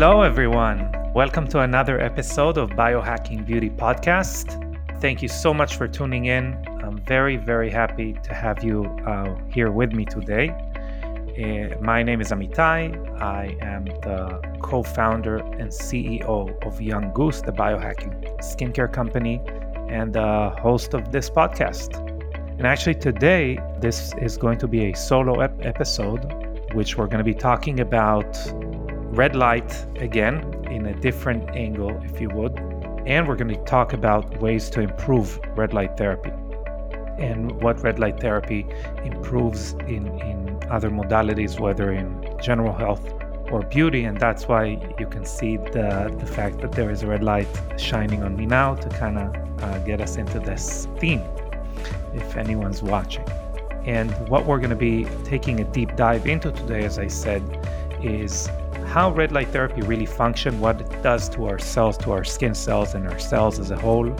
Hello, everyone. Welcome to another episode of Biohacking Beauty Podcast. Thank you so much for tuning in. I'm very, very happy to have you uh, here with me today. Uh, my name is Amitai. I am the co founder and CEO of Young Goose, the biohacking skincare company, and the host of this podcast. And actually, today, this is going to be a solo ep- episode, which we're going to be talking about red light again in a different angle, if you would. And we're going to talk about ways to improve red light therapy and what red light therapy improves in, in other modalities, whether in general health or beauty. And that's why you can see the, the fact that there is a red light shining on me now to kind of uh, get us into this theme, if anyone's watching. And what we're going to be taking a deep dive into today, as I said, is how red light therapy really function, what it does to our cells, to our skin cells, and our cells as a whole.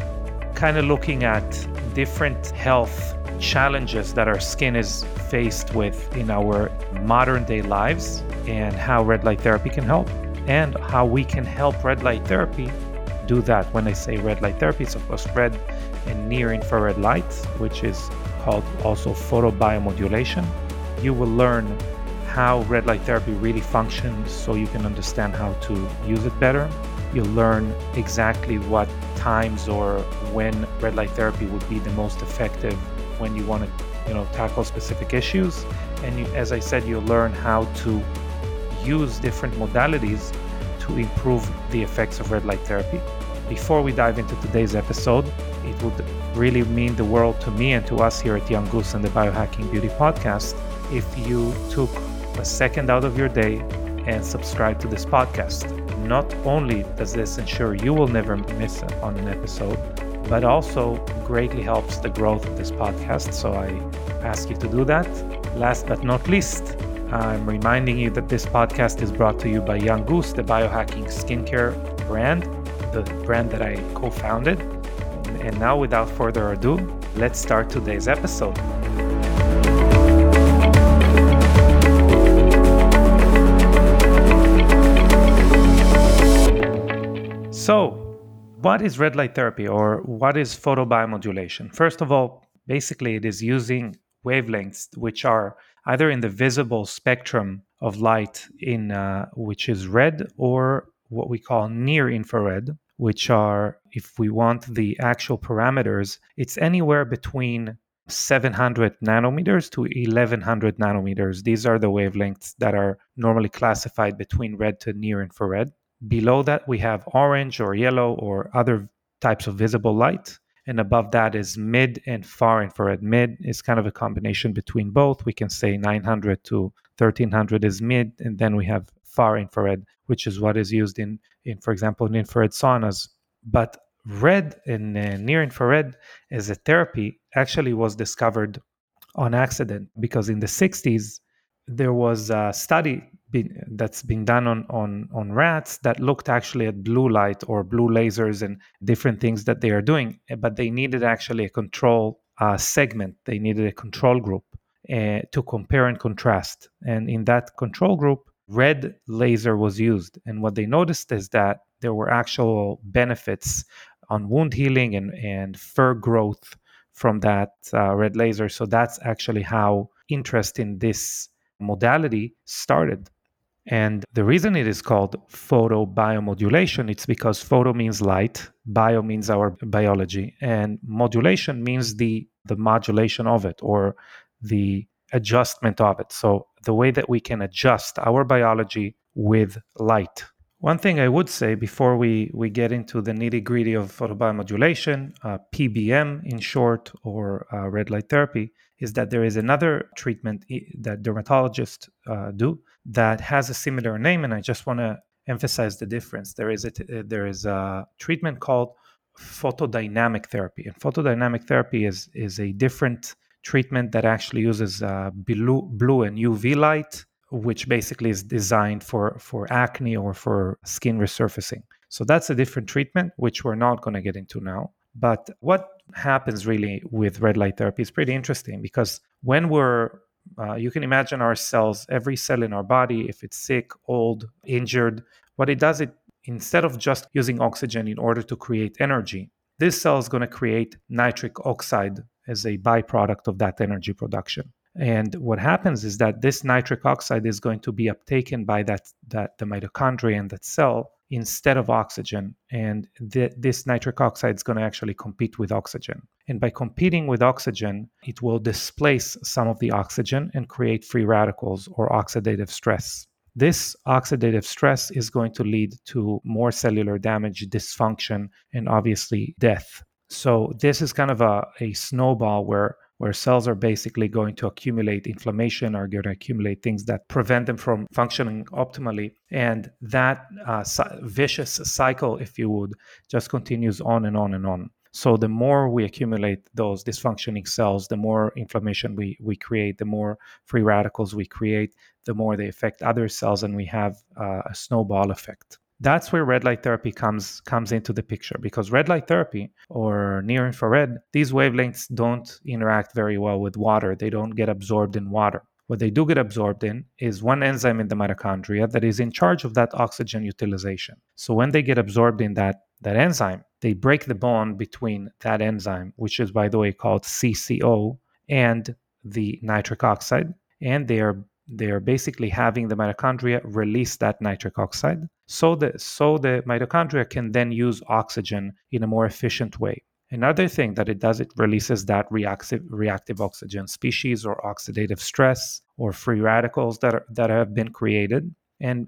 Kind of looking at different health challenges that our skin is faced with in our modern day lives and how red light therapy can help and how we can help red light therapy do that. When I say red light therapy, it's of course red and near infrared light, which is called also photobiomodulation. You will learn how red light therapy really functions so you can understand how to use it better. You'll learn exactly what times or when red light therapy would be the most effective when you want to, you know, tackle specific issues. And you, as I said, you'll learn how to use different modalities to improve the effects of red light therapy. Before we dive into today's episode, it would really mean the world to me and to us here at Young Goose and the Biohacking Beauty Podcast if you took a second out of your day and subscribe to this podcast. Not only does this ensure you will never miss on an episode, but also greatly helps the growth of this podcast. So I ask you to do that. Last but not least, I'm reminding you that this podcast is brought to you by Young Goose, the biohacking skincare brand, the brand that I co founded. And now, without further ado, let's start today's episode. So, what is red light therapy or what is photobiomodulation? First of all, basically, it is using wavelengths which are either in the visible spectrum of light in uh, which is red or what we call near infrared which are if we want the actual parameters it's anywhere between 700 nanometers to 1100 nanometers these are the wavelengths that are normally classified between red to near infrared Below that, we have orange or yellow or other types of visible light. And above that is mid and far infrared. Mid is kind of a combination between both. We can say 900 to 1300 is mid, and then we have far infrared, which is what is used in, in for example, in infrared saunas. But red and uh, near infrared as a therapy actually was discovered on accident because in the 60s there was a study been, that's been done on, on, on rats that looked actually at blue light or blue lasers and different things that they are doing, eh, but they needed actually a control uh, segment. They needed a control group uh, to compare and contrast. And in that control group, red laser was used. And what they noticed is that there were actual benefits on wound healing and, and fur growth from that uh, red laser. So that's actually how interest in this modality started. And the reason it is called photobiomodulation, it's because photo means light, bio means our biology, and modulation means the the modulation of it or the adjustment of it. So the way that we can adjust our biology with light. One thing I would say before we, we get into the nitty gritty of photobiomodulation, uh, PBM in short, or uh, red light therapy, is that there is another treatment that dermatologists uh, do that has a similar name, and I just want to emphasize the difference. There is a t- uh, there is a treatment called photodynamic therapy, and photodynamic therapy is is a different treatment that actually uses uh, blue blue and UV light, which basically is designed for for acne or for skin resurfacing. So that's a different treatment, which we're not going to get into now. But what happens really with red light therapy is pretty interesting because when we're uh, you can imagine our cells, every cell in our body, if it's sick, old, injured, what it does, it instead of just using oxygen in order to create energy, this cell is going to create nitric oxide as a byproduct of that energy production. And what happens is that this nitric oxide is going to be uptaken by that, that the mitochondria in that cell instead of oxygen. And th- this nitric oxide is going to actually compete with oxygen. And by competing with oxygen, it will displace some of the oxygen and create free radicals or oxidative stress. This oxidative stress is going to lead to more cellular damage, dysfunction, and obviously death. So, this is kind of a, a snowball where where cells are basically going to accumulate inflammation, are going to accumulate things that prevent them from functioning optimally. And that uh, vicious cycle, if you would, just continues on and on and on. So the more we accumulate those dysfunctioning cells, the more inflammation we, we create, the more free radicals we create, the more they affect other cells, and we have uh, a snowball effect that's where red light therapy comes comes into the picture because red light therapy or near infrared these wavelengths don't interact very well with water. They don't get absorbed in water. What they do get absorbed in is one enzyme in the mitochondria that is in charge of that oxygen utilization. So when they get absorbed in that that enzyme they break the bond between that enzyme which is by the way called cco and the nitric oxide and they are they are basically having the mitochondria release that nitric oxide so the, so the mitochondria can then use oxygen in a more efficient way. Another thing that it does, it releases that reactive, reactive oxygen species or oxidative stress or free radicals that, are, that have been created. And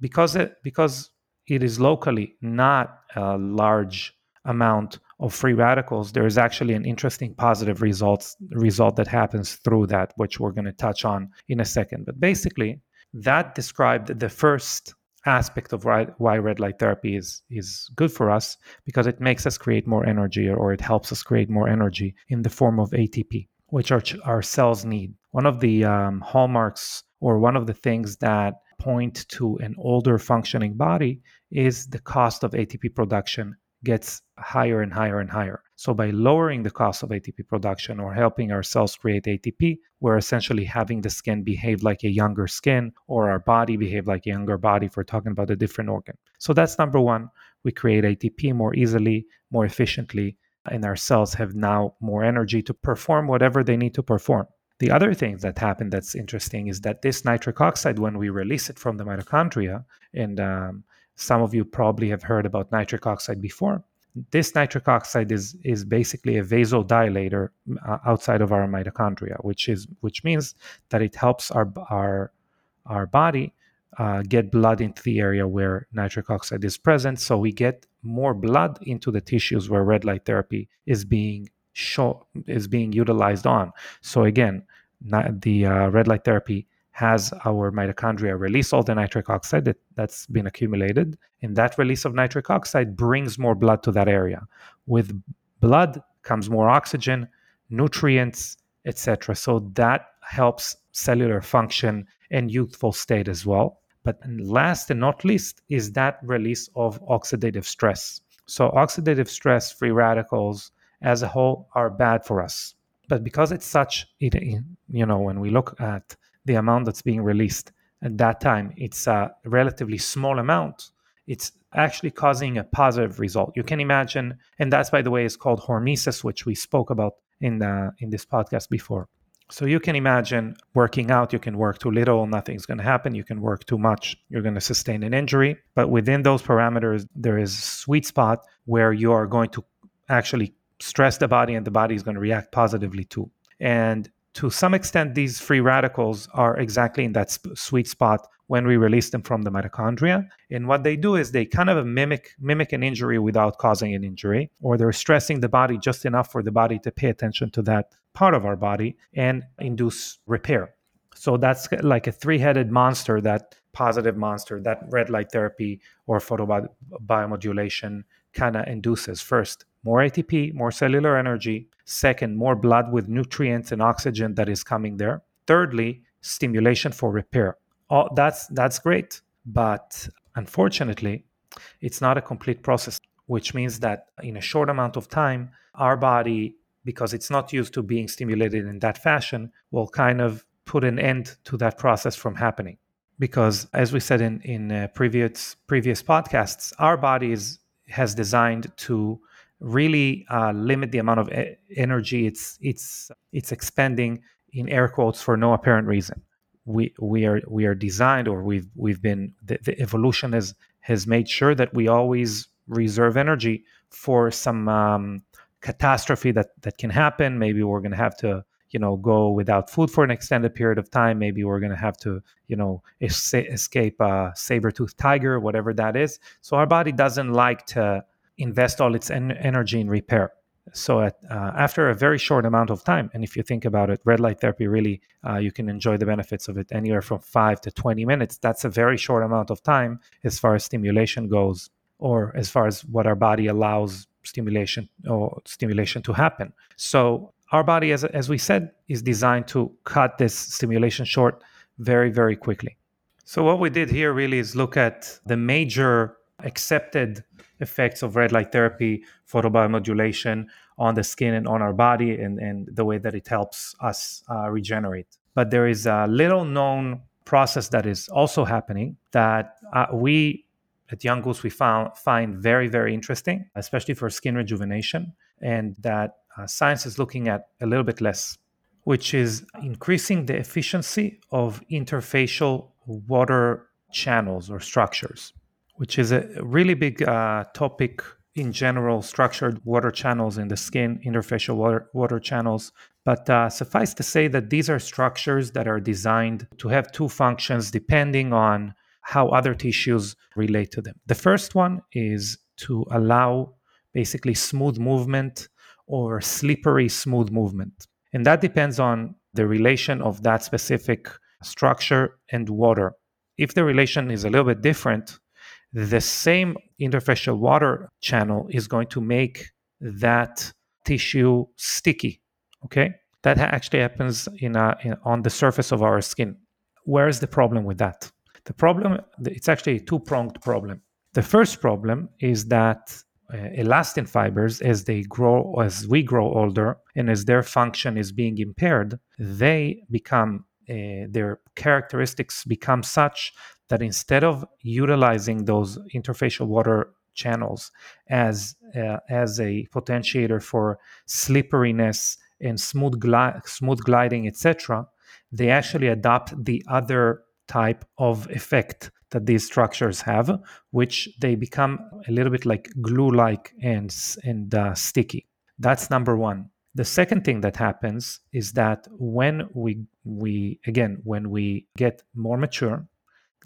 because it, because it is locally not a large amount of free radicals, there is actually an interesting positive results result that happens through that, which we're going to touch on in a second. But basically, that described the first aspect of why, why red light therapy is is good for us because it makes us create more energy or, it helps us create more energy in the form of ATP, which our, our cells need. One of the um, hallmarks or one of the things that point to an older functioning body is the cost of ATP production gets higher and higher and higher. So, by lowering the cost of ATP production or helping our cells create ATP, we're essentially having the skin behave like a younger skin or our body behave like a younger body if we're talking about a different organ. So, that's number one. We create ATP more easily, more efficiently, and our cells have now more energy to perform whatever they need to perform. The other thing that happened that's interesting is that this nitric oxide, when we release it from the mitochondria, and um, some of you probably have heard about nitric oxide before. This nitric oxide is is basically a vasodilator uh, outside of our mitochondria, which is which means that it helps our our our body uh, get blood into the area where nitric oxide is present. So we get more blood into the tissues where red light therapy is being show, is being utilized on. So again, the uh, red light therapy has our mitochondria release all the nitric oxide that, that's been accumulated. And that release of nitric oxide brings more blood to that area. With blood comes more oxygen, nutrients, etc. So that helps cellular function and youthful state as well. But last and not least is that release of oxidative stress. So oxidative stress, free radicals as a whole are bad for us. But because it's such, you know, when we look at the amount that's being released at that time. It's a relatively small amount. It's actually causing a positive result. You can imagine, and that's by the way is called hormesis, which we spoke about in the, in this podcast before. So you can imagine working out, you can work too little, nothing's going to happen. You can work too much, you're going to sustain an injury. But within those parameters, there is a sweet spot where you are going to actually stress the body and the body is going to react positively too. And to some extent, these free radicals are exactly in that sp- sweet spot when we release them from the mitochondria. And what they do is they kind of mimic mimic an injury without causing an injury, or they're stressing the body just enough for the body to pay attention to that part of our body and induce repair. So that's like a three-headed monster, that positive monster, that red light therapy or photobiomodulation kind of induces. First, more ATP, more cellular energy. Second, more blood with nutrients and oxygen that is coming there. Thirdly, stimulation for repair. Oh, that's that's great, but unfortunately, it's not a complete process, which means that in a short amount of time, our body, because it's not used to being stimulated in that fashion, will kind of put an end to that process from happening because as we said in in uh, previous previous podcasts our body is has designed to really uh, limit the amount of e- energy it's it's it's expending in air quotes for no apparent reason. We we are we are designed or we've we've been the, the evolution has has made sure that we always reserve energy for some um, catastrophe that that can happen. Maybe we're going to have to you know go without food for an extended period of time. Maybe we're going to have to you know es- escape a saber-toothed tiger whatever that is. So our body doesn't like to invest all its en- energy in repair. So at, uh, after a very short amount of time and if you think about it red light therapy really uh, you can enjoy the benefits of it anywhere from 5 to 20 minutes. That's a very short amount of time as far as stimulation goes or as far as what our body allows stimulation or stimulation to happen. So our body, as, as we said, is designed to cut this stimulation short very, very quickly. So, what we did here really is look at the major accepted effects of red light therapy, photobiomodulation on the skin and on our body, and, and the way that it helps us uh, regenerate. But there is a little known process that is also happening that uh, we at Young Goose we found find very very interesting, especially for skin rejuvenation, and that uh, science is looking at a little bit less, which is increasing the efficiency of interfacial water channels or structures, which is a really big uh, topic in general structured water channels in the skin, interfacial water, water channels. But uh, suffice to say that these are structures that are designed to have two functions depending on how other tissues relate to them. The first one is to allow basically smooth movement or slippery smooth movement. And that depends on the relation of that specific structure and water. If the relation is a little bit different, the same interfacial water channel is going to make that tissue sticky. Okay, that actually happens in, a, in on the surface of our skin. Where is the problem with that? The problem it's actually a two-pronged problem. The first problem is that uh, elastin fibers as they grow as we grow older and as their function is being impaired they become uh, their characteristics become such that instead of utilizing those interfacial water channels as uh, as a potentiator for slipperiness and smooth gli- smooth gliding etc they actually adopt the other type of effect that these structures have, which they become a little bit like glue-like and and uh, sticky. That's number one. The second thing that happens is that when we we again when we get more mature,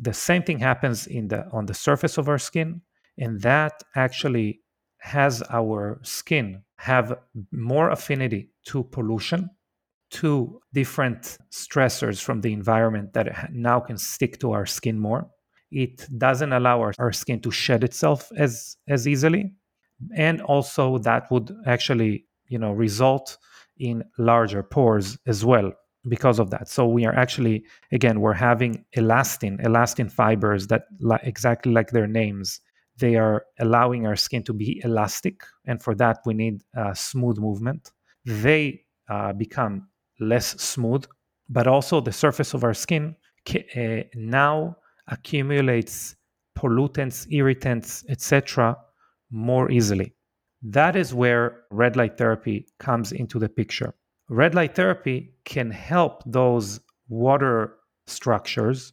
the same thing happens in the on the surface of our skin, and that actually has our skin have more affinity to pollution to different stressors from the environment that now can stick to our skin more. It doesn't allow our, our skin to shed itself as as easily and also that would actually you know result in larger pores as well because of that so we are actually again we're having elastin elastin fibers that like, exactly like their names they are allowing our skin to be elastic and for that we need uh, smooth movement they uh, become less smooth but also the surface of our skin uh, now accumulates pollutants, irritants, etc., more easily. That is where red light therapy comes into the picture. Red light therapy can help those water structures,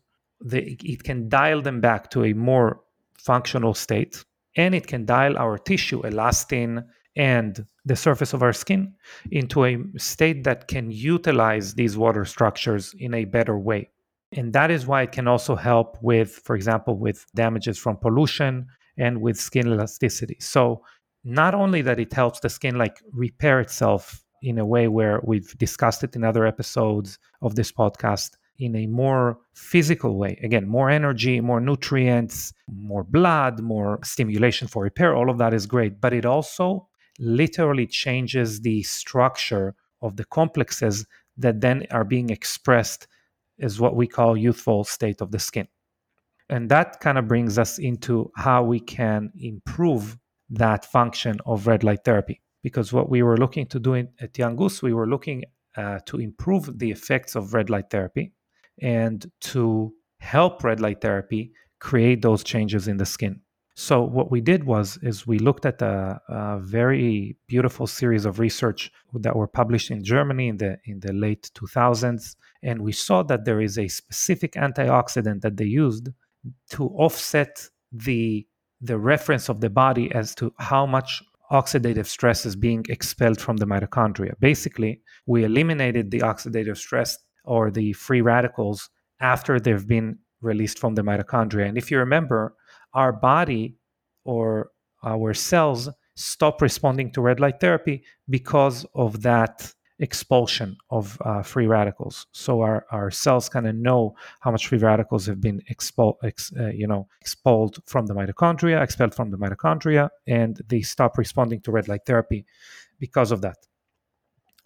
it can dial them back to a more functional state, and it can dial our tissue, elastin, and the surface of our skin into a state that can utilize these water structures in a better way. And that is why it can also help with, for example, with damages from pollution and with skin elasticity. So not only that it helps the skin like repair itself in a way where we've discussed it in other episodes of this podcast in a more physical way. Again, more energy, more nutrients, more blood, more stimulation for repair. All of that is great. But it also literally changes the structure of the complexes that then are being expressed is what we call youthful state of the skin. And that kind of brings us into how we can improve that function of red light therapy. Because what we were looking to do in, at Goose, we were looking uh, to improve the effects of red light therapy and to help red light therapy create those changes in the skin. So what we did was is we looked at a, a, very beautiful series of research that were published in Germany in the in the late 2000s, and we saw that there is a specific antioxidant that they used to offset the the reference of the body as to how much oxidative stress is being expelled from the mitochondria. Basically, we eliminated the oxidative stress or the free radicals after they've been released from the mitochondria. And if you remember, our body or our cells stop responding to red light therapy because of that expulsion of uh, free radicals. So our, our cells kind of know how much free radicals have been expelled, ex, uh, you know, expelled from the mitochondria, expelled from the mitochondria, and they stop responding to red light therapy because of that.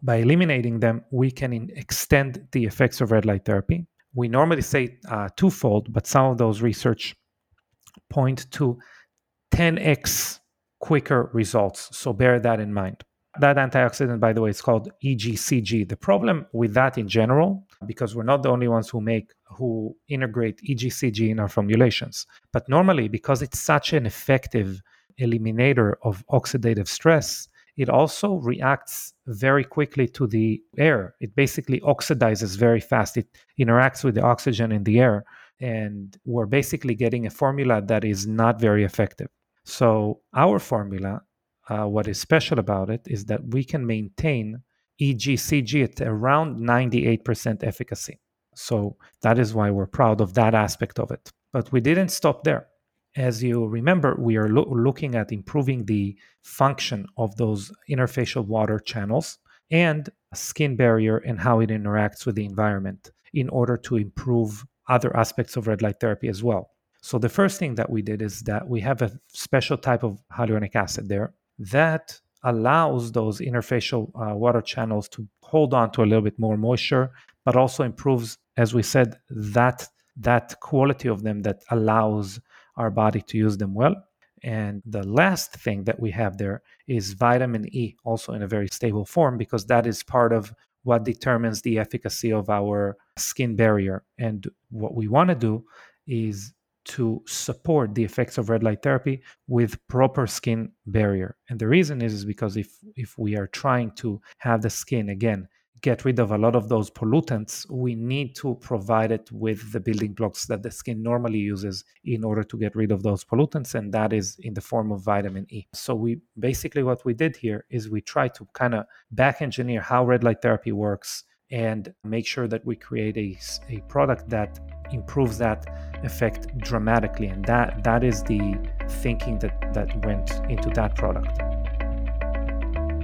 By eliminating them, we can extend the effects of red light therapy. We normally say uh, twofold, but some of those research point to 10x quicker results. So bear that in mind. That antioxidant, by the way, is called EGCG. The problem with that in general, because we're not the only ones who make who integrate EGCG in our formulations, but normally because it's such an effective eliminator of oxidative stress, it also reacts very quickly to the air. It basically oxidizes very fast. It interacts with the oxygen in the air and we're basically getting a formula that is not very effective. So, our formula, uh, what is special about it is that we can maintain EGCG at around 98% efficacy. So, that is why we're proud of that aspect of it. But we didn't stop there. As you remember, we are lo- looking at improving the function of those interfacial water channels and skin barrier and how it interacts with the environment in order to improve other aspects of red light therapy as well. So the first thing that we did is that we have a special type of hyaluronic acid there that allows those interfacial uh, water channels to hold on to a little bit more moisture, but also improves, as we said, that that quality of them that allows our body to use them well. And the last thing that we have there is vitamin E, also in a very stable form, because that is part of what determines the efficacy of our skin barrier. And what we want to do is to support the effects of red light therapy with proper skin barrier. And the reason is, is because if if we are trying to have the skin again get rid of a lot of those pollutants, we need to provide it with the building blocks that the skin normally uses in order to get rid of those pollutants, and that is in the form of vitamin E. So we basically what we did here is we try to kind of back engineer how red light therapy works and make sure that we create a, a product that improves that effect dramatically and that that is the thinking that that went into that product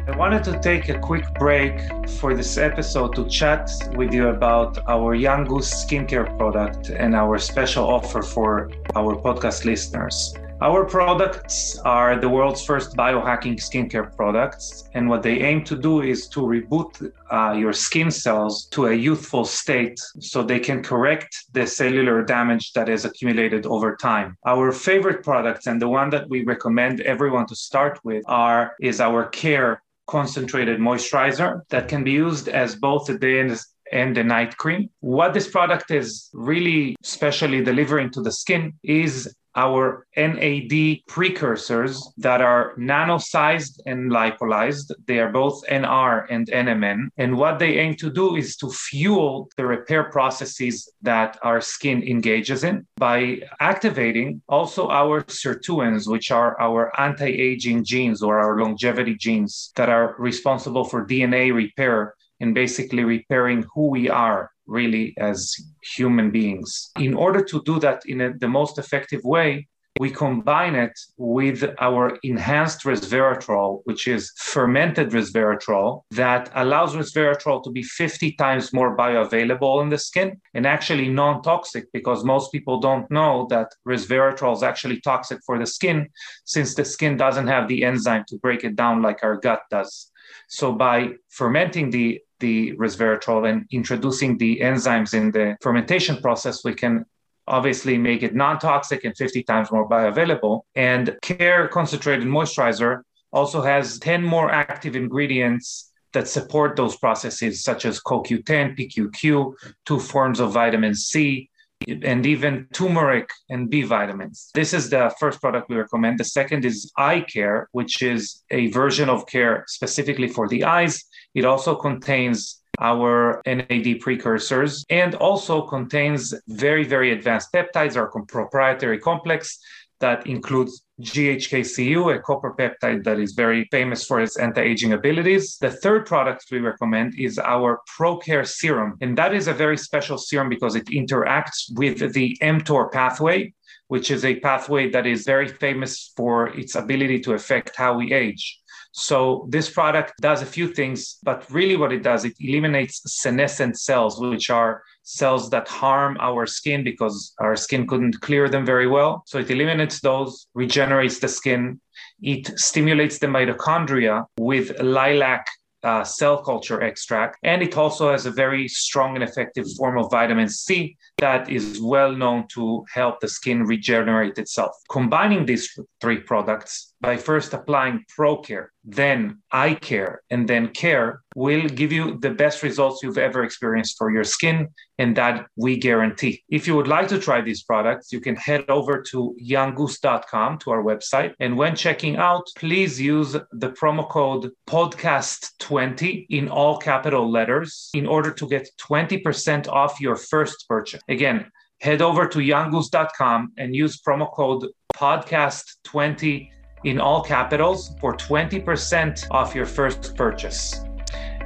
I wanted to take a quick break for this episode to chat with you about our Young Goose skincare product and our special offer for our podcast listeners. Our products are the world's first biohacking skincare products, and what they aim to do is to reboot uh, your skin cells to a youthful state so they can correct the cellular damage that is accumulated over time. Our favorite products and the one that we recommend everyone to start with are is our Care concentrated moisturizer that can be used as both a day and and the night cream. What this product is really specially delivering to the skin is our NAD precursors that are nano sized and lipolyzed. They are both NR and NMN. And what they aim to do is to fuel the repair processes that our skin engages in by activating also our sirtuins, which are our anti aging genes or our longevity genes that are responsible for DNA repair and basically repairing who we are really as human beings. In order to do that in a, the most effective way, we combine it with our enhanced resveratrol, which is fermented resveratrol, that allows resveratrol to be 50 times more bioavailable in the skin and actually non toxic because most people don't know that resveratrol is actually toxic for the skin since the skin doesn't have the enzyme to break it down like our gut does. So by fermenting the the resveratrol and introducing the enzymes in the fermentation process, we can obviously make it non-toxic and 50 times more bioavailable. And Care Concentrated Moisturizer also has 10 more active ingredients that support those processes, such as CoQ10, PQQ, two forms of vitamin C, and even turmeric and B vitamins. This is the first product we recommend. The second is eye care, which is a version of care specifically for the eyes. It also contains our NAD precursors and also contains very, very advanced peptides, our proprietary complex that includes GHK-Cu, a copper peptide that is very famous for its anti aging abilities. The third product we recommend is our ProCare serum. And that is a very special serum because it interacts with the mTOR pathway, which is a pathway that is very famous for its ability to affect how we age. So this product does a few things, but really what it does, it eliminates senescent cells, which are cells that harm our skin because our skin couldn't clear them very well. So it eliminates those, regenerates the skin. It stimulates the mitochondria with lilac uh, cell culture extract. And it also has a very strong and effective form of vitamin C that is well known to help the skin regenerate itself. Combining these three products by first applying ProCare, then eye care, and then care will give you the best results you've ever experienced for your skin, and that we guarantee. If you would like to try these products, you can head over to younggoose.com to our website. And when checking out, please use the promo code podcast20 in all capital letters in order to get 20% off your first purchase. Again, head over to younggoose.com and use promo code podcast20 in all capitals for 20% off your first purchase.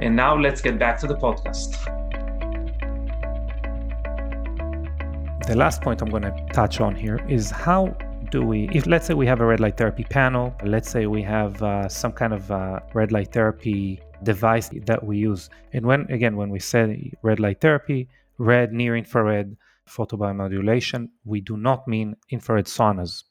And now let's get back to the podcast. The last point I'm going to touch on here is how do we, if let's say we have a red light therapy panel, let's say we have uh, some kind of uh, red light therapy device that we use. And when, again, when we say red light therapy, red, near infrared, photobiomodulation, we do not mean infrared saunas.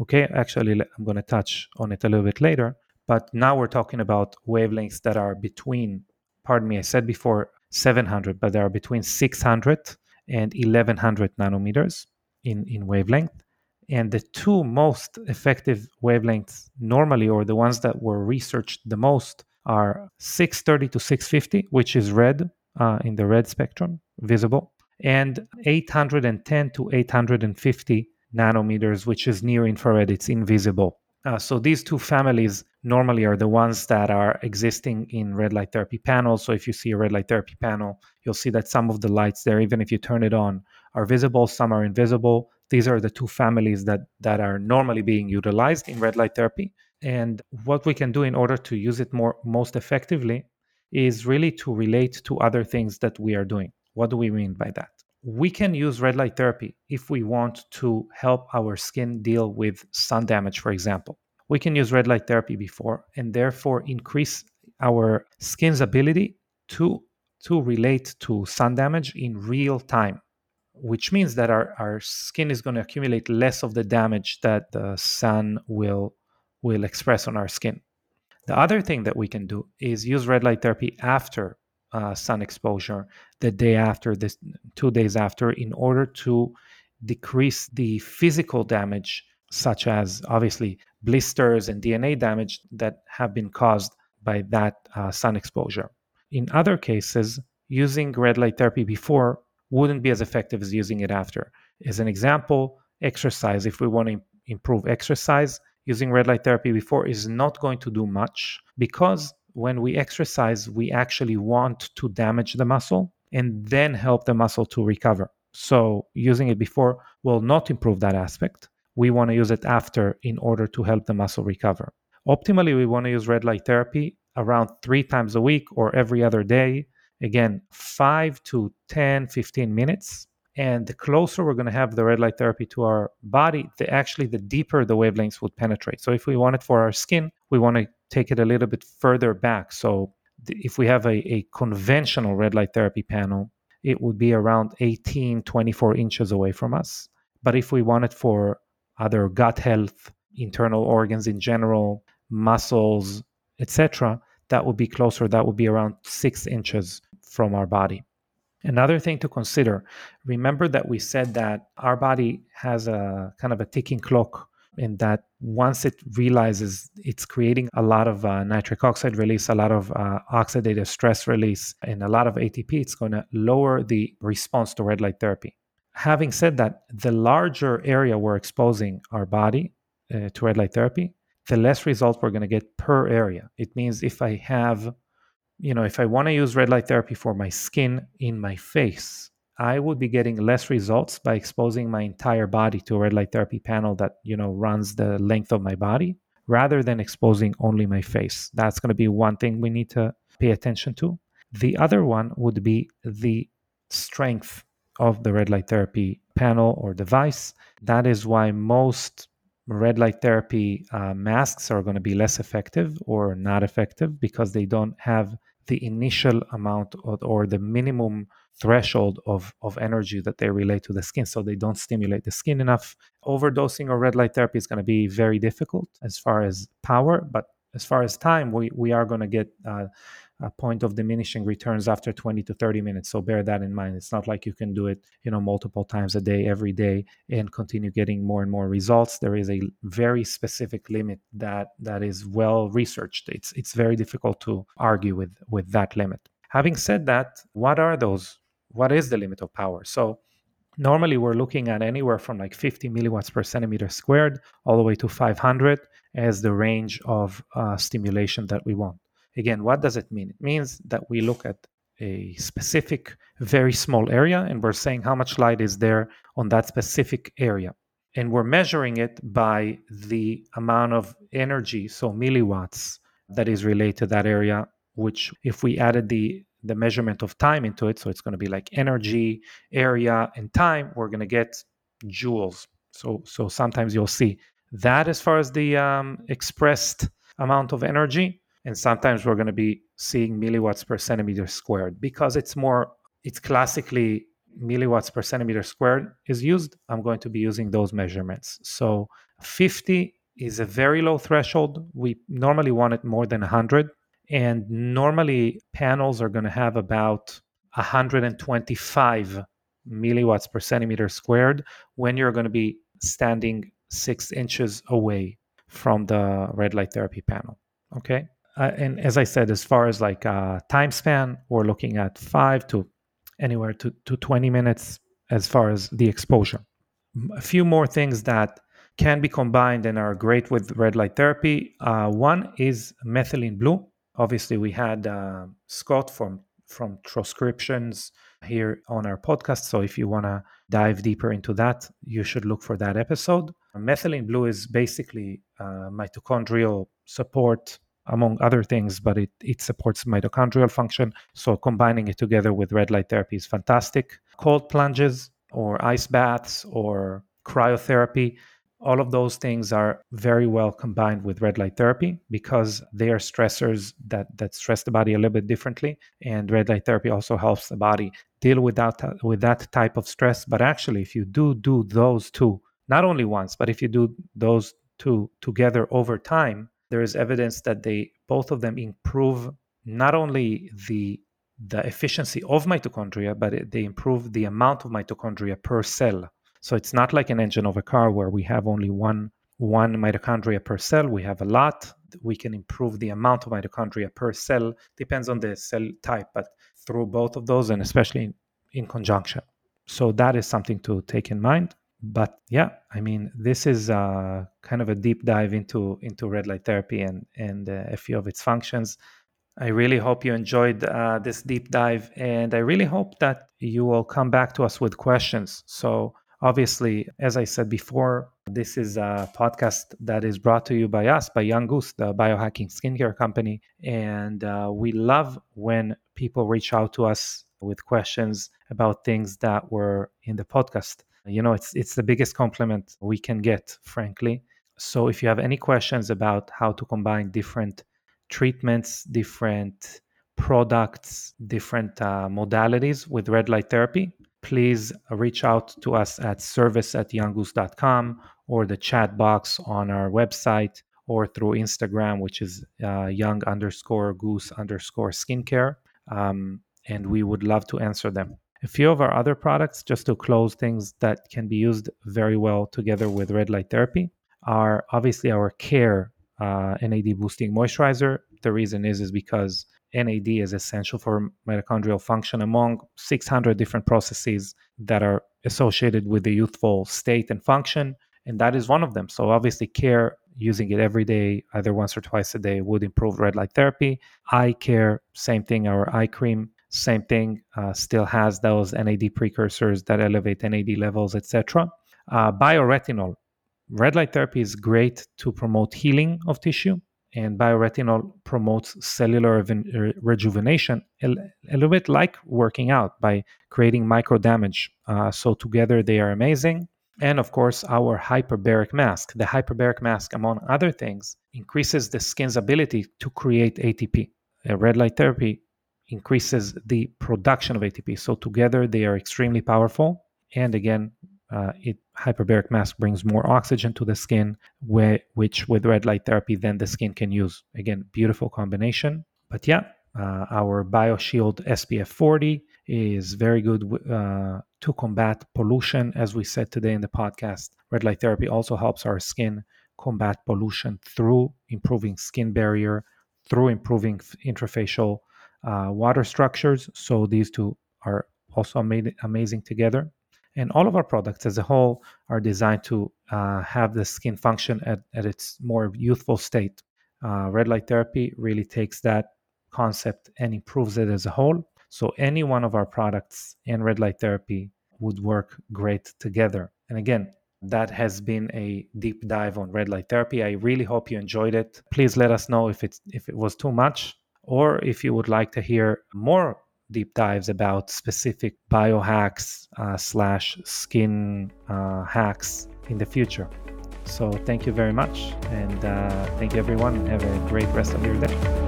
Okay, actually, I'm going to touch on it a little bit later. But now we're talking about wavelengths that are between, pardon me, I said before 700, but they are between 600 and 1100 nanometers in, in wavelength. And the two most effective wavelengths normally, or the ones that were researched the most, are 630 to 650, which is red uh, in the red spectrum, visible, and 810 to 850 nanometers, which is near infrared, it's invisible. Uh, so these two families normally are the ones that are existing in red light therapy panels. So if you see a red light therapy panel, you'll see that some of the lights there, even if you turn it on, are visible, some are invisible. These are the two families that, that are normally being utilized in red light therapy. And what we can do in order to use it more most effectively is really to relate to other things that we are doing. What do we mean by that? We can use red light therapy if we want to help our skin deal with sun damage, for example. We can use red light therapy before and therefore increase our skin's ability to, to relate to sun damage in real time, which means that our, our skin is going to accumulate less of the damage that the sun will, will express on our skin. The other thing that we can do is use red light therapy after uh, sun exposure the day after this two days after in order to decrease the physical damage such as obviously blisters and dna damage that have been caused by that uh, sun exposure. In other cases using red light therapy before wouldn't be as effective as using it after. As an example exercise if we want to improve exercise using red light therapy before is not going to do much because when we exercise, we actually want to damage the muscle and then help the muscle to recover. So, using it before will not improve that aspect. We want to use it after in order to help the muscle recover. Optimally, we want to use red light therapy around three times a week or every other day. Again, five to 10, 15 minutes. And the closer we're going to have the red light therapy to our body, the actually the deeper the wavelengths would penetrate. So if we want it for our skin, we want to take it a little bit further back. So if we have a, a conventional red light therapy panel, it would be around 18, 24 inches away from us. But if we want it for other gut health, internal organs in general, muscles, etc., that would be closer. That would be around six inches from our body. Another thing to consider remember that we said that our body has a kind of a ticking clock in that once it realizes it's creating a lot of uh, nitric oxide release, a lot of uh, oxidative stress release, and a lot of ATP, it's going to lower the response to red light therapy. having said that, the larger area we're exposing our body uh, to red light therapy, the less results we're going to get per area. It means if I have, you know, if I want to use red light therapy for my skin in my face, I would be getting less results by exposing my entire body to a red light therapy panel that, you know, runs the length of my body rather than exposing only my face. That's going to be one thing we need to pay attention to. The other one would be the strength of the red light therapy panel or device. That is why most red light therapy uh, masks are going to be less effective or not effective because they don't have the initial amount of, or the minimum threshold of, of energy that they relate to the skin. So they don't stimulate the skin enough. Overdosing or red light therapy is going to be very difficult as far as power, but as far as time, we, we are going to get uh, a point of diminishing returns after 20 to 30 minutes. So bear that in mind. It's not like you can do it, you know, multiple times a day, every day, and continue getting more and more results. There is a very specific limit that that is well researched. It's it's very difficult to argue with with that limit. Having said that, what are those? What is the limit of power? So normally we're looking at anywhere from like 50 milliwatts per centimeter squared all the way to 500 as the range of uh, stimulation that we want Again, what does it mean? It means that we look at a specific, very small area and we're saying how much light is there on that specific area. And we're measuring it by the amount of energy, so milliwatts, that is related to that area, which if we added the the measurement of time into it, so it's going to be like energy, area, and time, we're going to get joules. So so sometimes you'll see that as far as the um, expressed amount of energy. And sometimes we're going to be seeing milliwatts per centimeter squared because it's more it's classically milliwatts per centimeter squared is used. I'm going to be using those measurements. So 50 is a very low threshold. We normally want it more than 100 and normally panels are going to have about 125 milliwatts per centimeter squared when you're going to be standing six inches away from the red light therapy panel okay uh, and as I said, as far as like uh, time span, we're looking at five to anywhere to, to 20 minutes as far as the exposure. A few more things that can be combined and are great with red light therapy. Uh, one is methylene blue. Obviously, we had uh, Scott from from Troscriptions here on our podcast. So if you want to dive deeper into that, you should look for that episode. Methylene blue is basically uh, mitochondrial support among other things, but it, it supports mitochondrial function. So combining it together with red light therapy is fantastic. Cold plunges or ice baths or cryotherapy, all of those things are very well combined with red light therapy because they are stressors that, that stress the body a little bit differently. And red light therapy also helps the body deal with that, with that type of stress. But actually, if you do do those two, not only once, but if you do those two together over time, there is evidence that they both of them improve not only the the efficiency of mitochondria, but they improve the amount of mitochondria per cell. So it's not like an engine of a car where we have only one one mitochondria per cell. We have a lot. We can improve the amount of mitochondria per cell. Depends on the cell type, but through both of those, and especially in, in conjunction. So that is something to take in mind but yeah i mean this is uh, kind of a deep dive into into red light therapy and and uh, a few of its functions i really hope you enjoyed uh, this deep dive and i really hope that you will come back to us with questions so obviously as i said before this is a podcast that is brought to you by us by young goose the biohacking skincare company. And uh, we love when people reach out to us with questions about things that were in the podcast. You know it's it's the biggest compliment we can get frankly. So if you have any questions about how to combine different treatments different products different uh, modalities with red light therapy please reach out to us at service at younggoose.com or the chat box on our website or through instagram which is uh, young underscore goose underscore skincare um, and we would love to answer them a few of our other products, just to close things that can be used very well together with red light therapy, are obviously our Care uh, NAD boosting moisturizer. The reason is is because NAD is essential for mitochondrial function among 600 different processes that are associated with the youthful state and function. And that is one of them. So, obviously, care using it every day, either once or twice a day, would improve red light therapy. Eye care, same thing. Our eye cream, same thing, uh, still has those NAD precursors that elevate NAD levels, etc. Uh, bioretinol. Red light therapy is great to promote healing of tissue, and bioretinol promotes cellular re- rejuvenation, a, a, little bit like working out by creating micro damage. Uh, so, together, they are amazing. And of course, our hyperbaric mask. The hyperbaric mask, among other things, increases the skin's ability to create ATP. A red light therapy increases the production of ATP. So together, they are extremely powerful. And again, uh, it hyperbaric mask brings more oxygen to the skin, where, which with red light therapy, then the skin can use. Again, beautiful combination. But yeah, uh, our BioShield SPF 40 is very good uh, to combat pollution. As we said today in the podcast, red light therapy also helps our skin combat pollution through improving skin barrier, through improving interfacial uh, water structures. So these two are also amazing together. And all of our products as a whole are designed to uh, have the skin function at, at its more youthful state. Uh, red light therapy really takes that concept and improves it as a whole. So any one of our products and red light therapy would work great together. And again, that has been a deep dive on red light therapy. I really hope you enjoyed it. Please let us know if it's if it was too much or if you would like to hear more deep dives about specific biohacks uh, slash skin uh, hacks in the future. So thank you very much, and uh, thank you everyone. Have a great rest of your day.